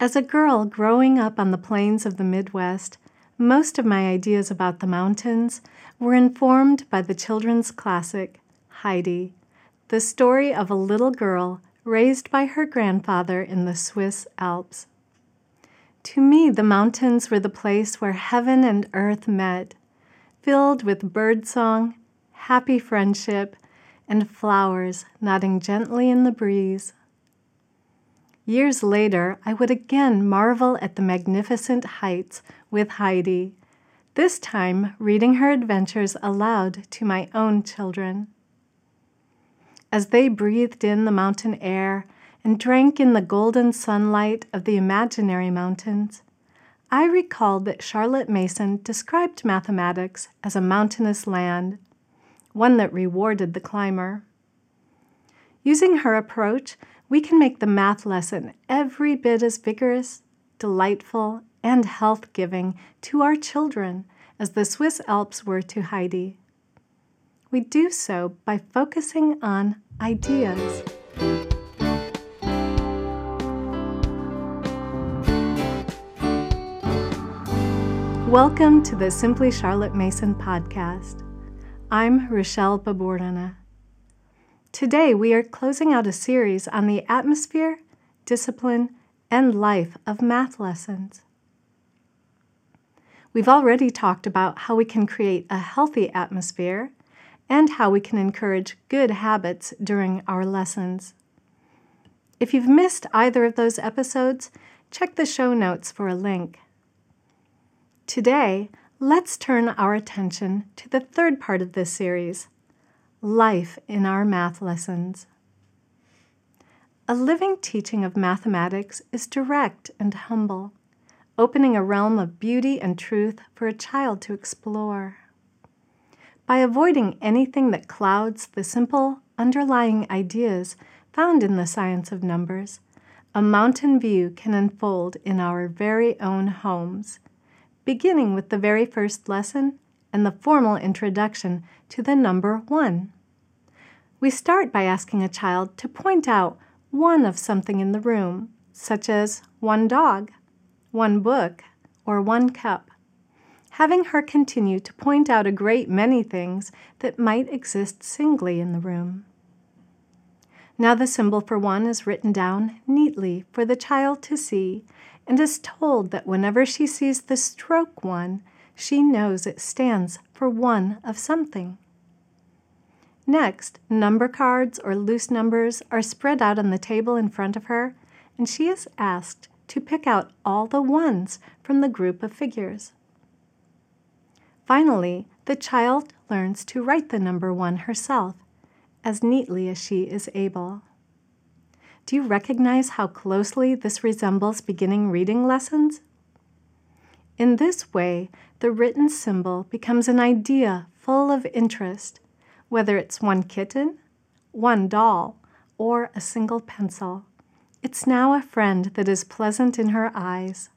As a girl growing up on the plains of the Midwest, most of my ideas about the mountains were informed by the children's classic, Heidi, the story of a little girl raised by her grandfather in the Swiss Alps. To me, the mountains were the place where heaven and earth met, filled with birdsong, happy friendship, and flowers nodding gently in the breeze. Years later, I would again marvel at the magnificent heights with Heidi, this time reading her adventures aloud to my own children. As they breathed in the mountain air and drank in the golden sunlight of the imaginary mountains, I recalled that Charlotte Mason described mathematics as a mountainous land, one that rewarded the climber. Using her approach, we can make the math lesson every bit as vigorous, delightful, and health giving to our children as the Swiss Alps were to Heidi. We do so by focusing on ideas. Welcome to the Simply Charlotte Mason podcast. I'm Richele Baburina. Today, we are closing out a series on the atmosphere, discipline, and life of math lessons. We've already talked about how we can create a healthy atmosphere and how we can encourage good habits during our lessons. If you've missed either of those episodes, check the show notes for a link. Today, let's turn our attention to the third part of this series life in our math lessons. A living teaching of mathematics is direct and humble, opening a realm of beauty and truth for a child to explore. By avoiding anything that clouds the simple underlying ideas found in the science of numbers, a mountain view can unfold in our very own homes, beginning with the very first lesson and the formal introduction to the number one. We start by asking a child to point out one of something in the room, such as one dog, one book, or one cup, having her continue to point out a great many things that might exist singly in the room. Now the symbol for one is written down neatly for the child to see and is told that whenever she sees the stroke one, she knows it stands for one of something. Next, number cards or loose numbers are spread out on the table in front of her, and she is asked to pick out all the ones from the group of figures. Finally, the child learns to write the number one herself, as neatly as she is able. Do you recognize how closely this resembles beginning reading lessons? In this way, the written symbol becomes an idea full of interest, whether it's one kitten, one doll, or a single pencil. It's now a friend that is pleasant in her eyes.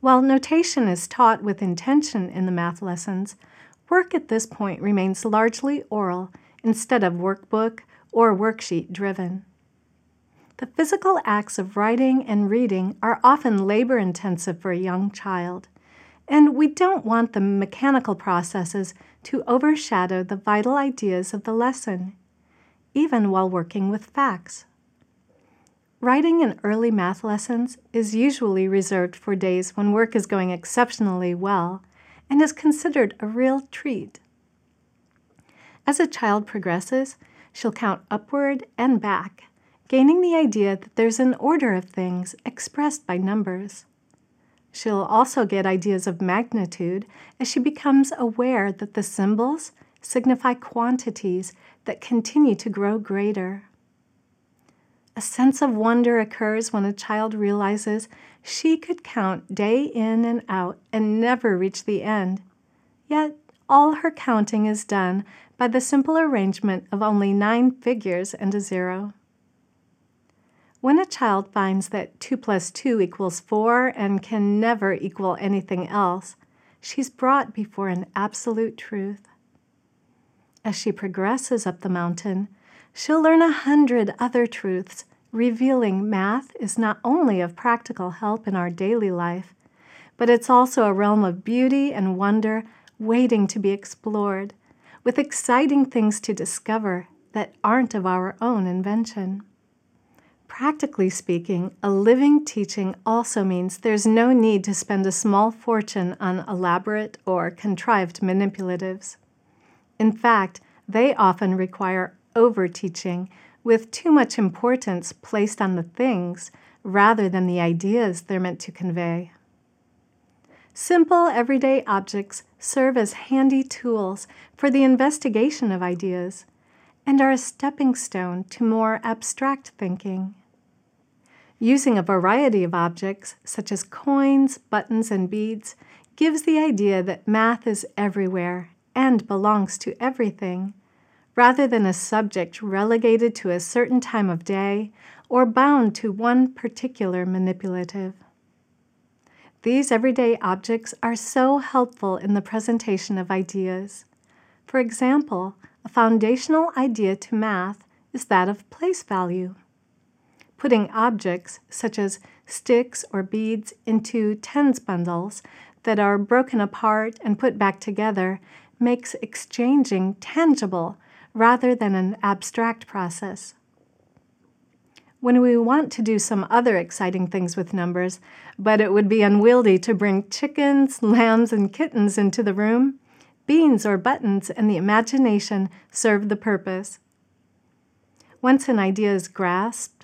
While notation is taught with intention in the math lessons, work at this point remains largely oral instead of workbook or worksheet driven. The physical acts of writing and reading are often labor intensive for a young child, and we don't want the mechanical processes to overshadow the vital ideas of the lesson, even while working with facts. Writing in early math lessons is usually reserved for days when work is going exceptionally well and is considered a real treat. As a child progresses, she'll count upward and back gaining the idea that there's an order of things expressed by numbers. She'll also get ideas of magnitude as she becomes aware that the symbols signify quantities that continue to grow greater. A sense of wonder occurs when a child realizes she could count day in and out and never reach the end. Yet all her counting is done by the simple arrangement of only nine figures and a zero. When a child finds that 2 plus 2 equals 4 and can never equal anything else, she's brought before an absolute truth. As she progresses up the mountain, she'll learn a hundred other truths revealing math is not only of practical help in our daily life, but it's also a realm of beauty and wonder waiting to be explored, with exciting things to discover that aren't of our own invention. Practically speaking, a living teaching also means there's no need to spend a small fortune on elaborate or contrived manipulatives. In fact, they often require over teaching, with too much importance placed on the things rather than the ideas they're meant to convey. Simple everyday objects serve as handy tools for the investigation of ideas and are a stepping stone to more abstract thinking. Using a variety of objects, such as coins, buttons, and beads, gives the idea that math is everywhere and belongs to everything, rather than a subject relegated to a certain time of day or bound to one particular manipulative. These everyday objects are so helpful in the presentation of ideas. For example, a foundational idea to math is that of place value putting objects such as sticks or beads into tens bundles that are broken apart and put back together makes exchanging tangible rather than an abstract process. When we want to do some other exciting things with numbers, but it would be unwieldy to bring chickens, lambs, and kittens into the room, beans or buttons and the imagination serve the purpose. Once an idea is grasped,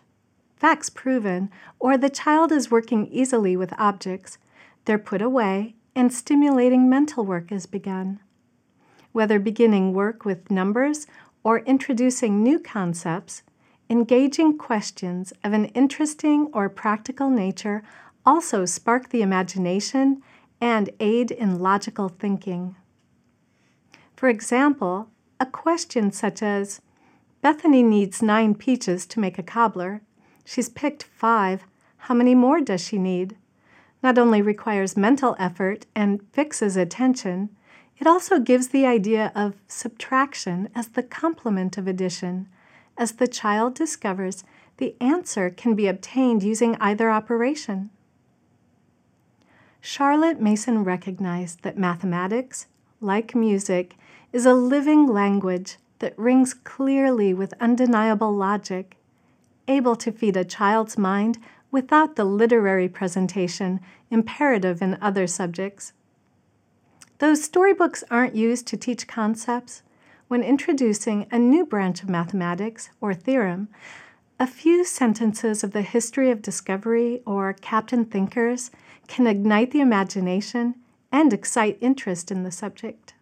facts proven, or the child is working easily with objects, they're put away and stimulating mental work is begun. Whether beginning work with numbers or introducing new concepts, engaging questions of an interesting or practical nature also spark the imagination and aid in logical thinking. For example, a question such as Bethany needs nine peaches to make a cobbler She's picked five. How many more does she need? Not only requires mental effort and fixes attention, it also gives the idea of subtraction as the complement of addition, as the child discovers the answer can be obtained using either operation. Charlotte Mason recognized that mathematics, like music, is a living language that rings clearly with undeniable logic able to feed a child's mind without the literary presentation imperative in other subjects. Those storybooks aren't used to teach concepts. When introducing a new branch of mathematics or theorem, a few sentences of the history of discovery or Captain Thinkers can ignite the imagination and excite interest in the subject.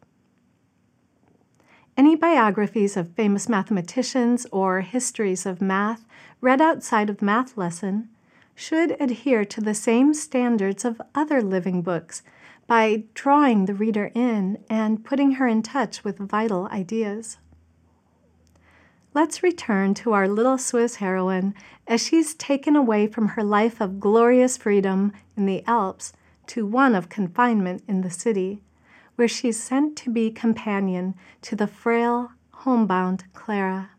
Any biographies of famous mathematicians or histories of math read outside of math lesson should adhere to the same standards of other living books by drawing the reader in and putting her in touch with vital ideas. Let's return to our little Swiss heroine as she's taken away from her life of glorious freedom in the Alps to one of confinement in the city where she's sent to be companion to the frail, homebound Clara.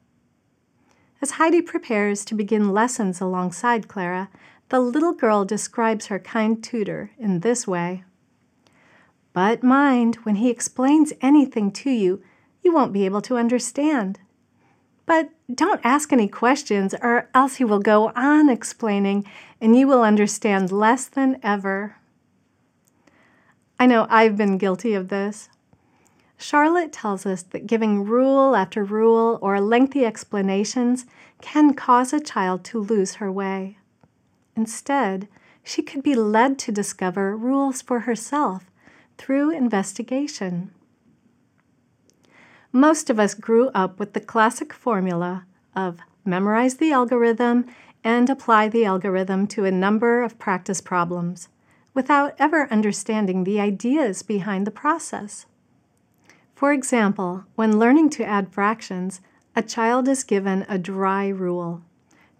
As Heidi prepares to begin lessons alongside Clara, the little girl describes her kind tutor in this way But mind, when he explains anything to you, you won't be able to understand. But don't ask any questions, or else he will go on explaining, and you will understand less than ever. I know I've been guilty of this. Charlotte tells us that giving rule after rule or lengthy explanations can cause a child to lose her way. Instead, she could be led to discover rules for herself through investigation. Most of us grew up with the classic formula of memorize the algorithm and apply the algorithm to a number of practice problems without ever understanding the ideas behind the process. For example, when learning to add fractions, a child is given a dry rule.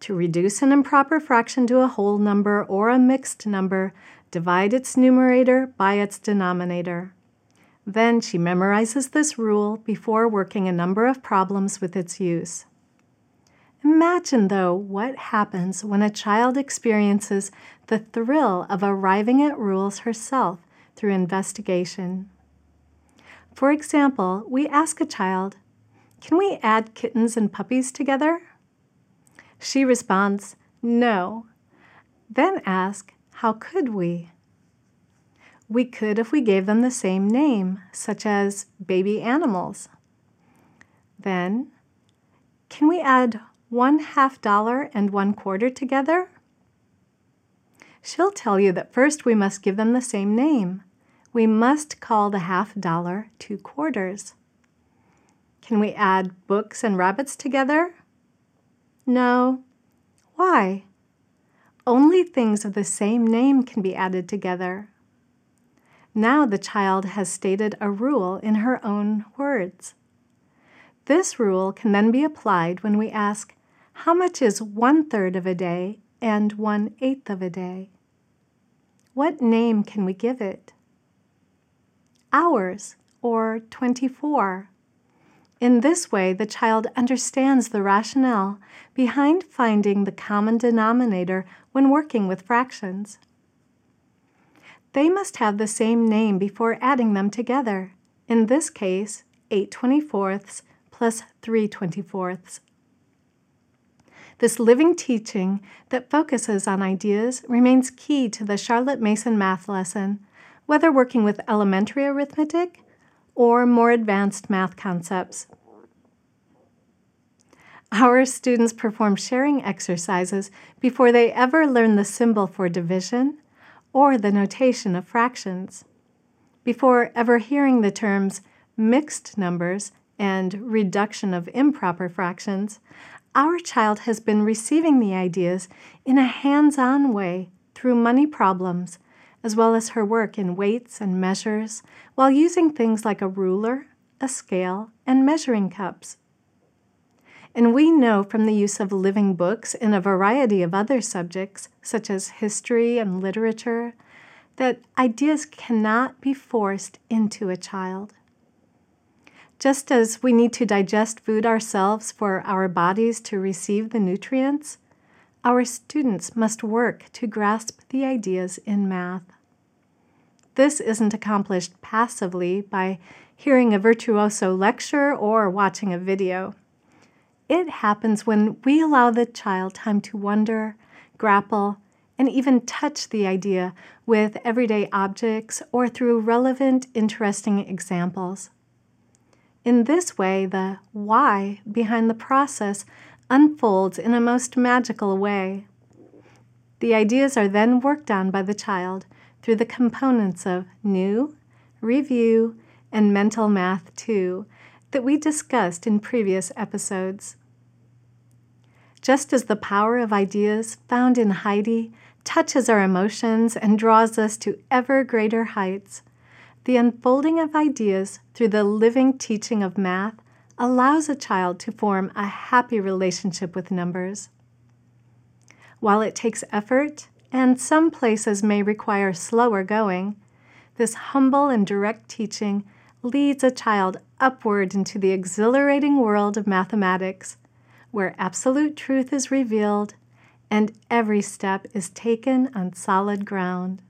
To reduce an improper fraction to a whole number or a mixed number, divide its numerator by its denominator. Then she memorizes this rule before working a number of problems with its use. Imagine, though, what happens when a child experiences the thrill of arriving at rules herself through investigation. For example, we ask a child, Can we add kittens and puppies together? She responds, No. Then ask, How could we? We could if we gave them the same name, such as baby animals. Then, can we add one half dollar and one quarter together? She'll tell you that first we must give them the same name. We must call the half dollar two quarters. Can we add books and rabbits together? No. Why? Only things of the same name can be added together. Now the child has stated a rule in her own words. This rule can then be applied when we ask, how much is one third of a day and one eighth of a day? What name can we give it? Hours or 24. In this way, the child understands the rationale behind finding the common denominator when working with fractions. They must have the same name before adding them together. In this case, 8 24ths plus 3 24ths. This living teaching that focuses on ideas remains key to the Charlotte Mason math lesson, whether working with elementary arithmetic or more advanced math concepts. Our students perform sharing exercises before they ever learn the symbol for division or the notation of fractions, before ever hearing the terms mixed numbers and reduction of improper fractions, our child has been receiving the ideas in a hands on way through money problems, as well as her work in weights and measures, while using things like a ruler, a scale, and measuring cups. And we know from the use of living books in a variety of other subjects, such as history and literature, that ideas cannot be forced into a child. Just as we need to digest food ourselves for our bodies to receive the nutrients, our students must work to grasp the ideas in math. This isn't accomplished passively by hearing a virtuoso lecture or watching a video. It happens when we allow the child time to wonder, grapple, and even touch the idea with everyday objects or through relevant, interesting examples. In this way, the why behind the process unfolds in a most magical way. The ideas are then worked on by the child through the components of new, review, and mental math 2 that we discussed in previous episodes. Just as the power of ideas found in Heidi touches our emotions and draws us to ever greater heights, the unfolding of ideas through the living teaching of math allows a child to form a happy relationship with numbers. While it takes effort, and some places may require slower going, this humble and direct teaching leads a child upward into the exhilarating world of mathematics, where absolute truth is revealed and every step is taken on solid ground.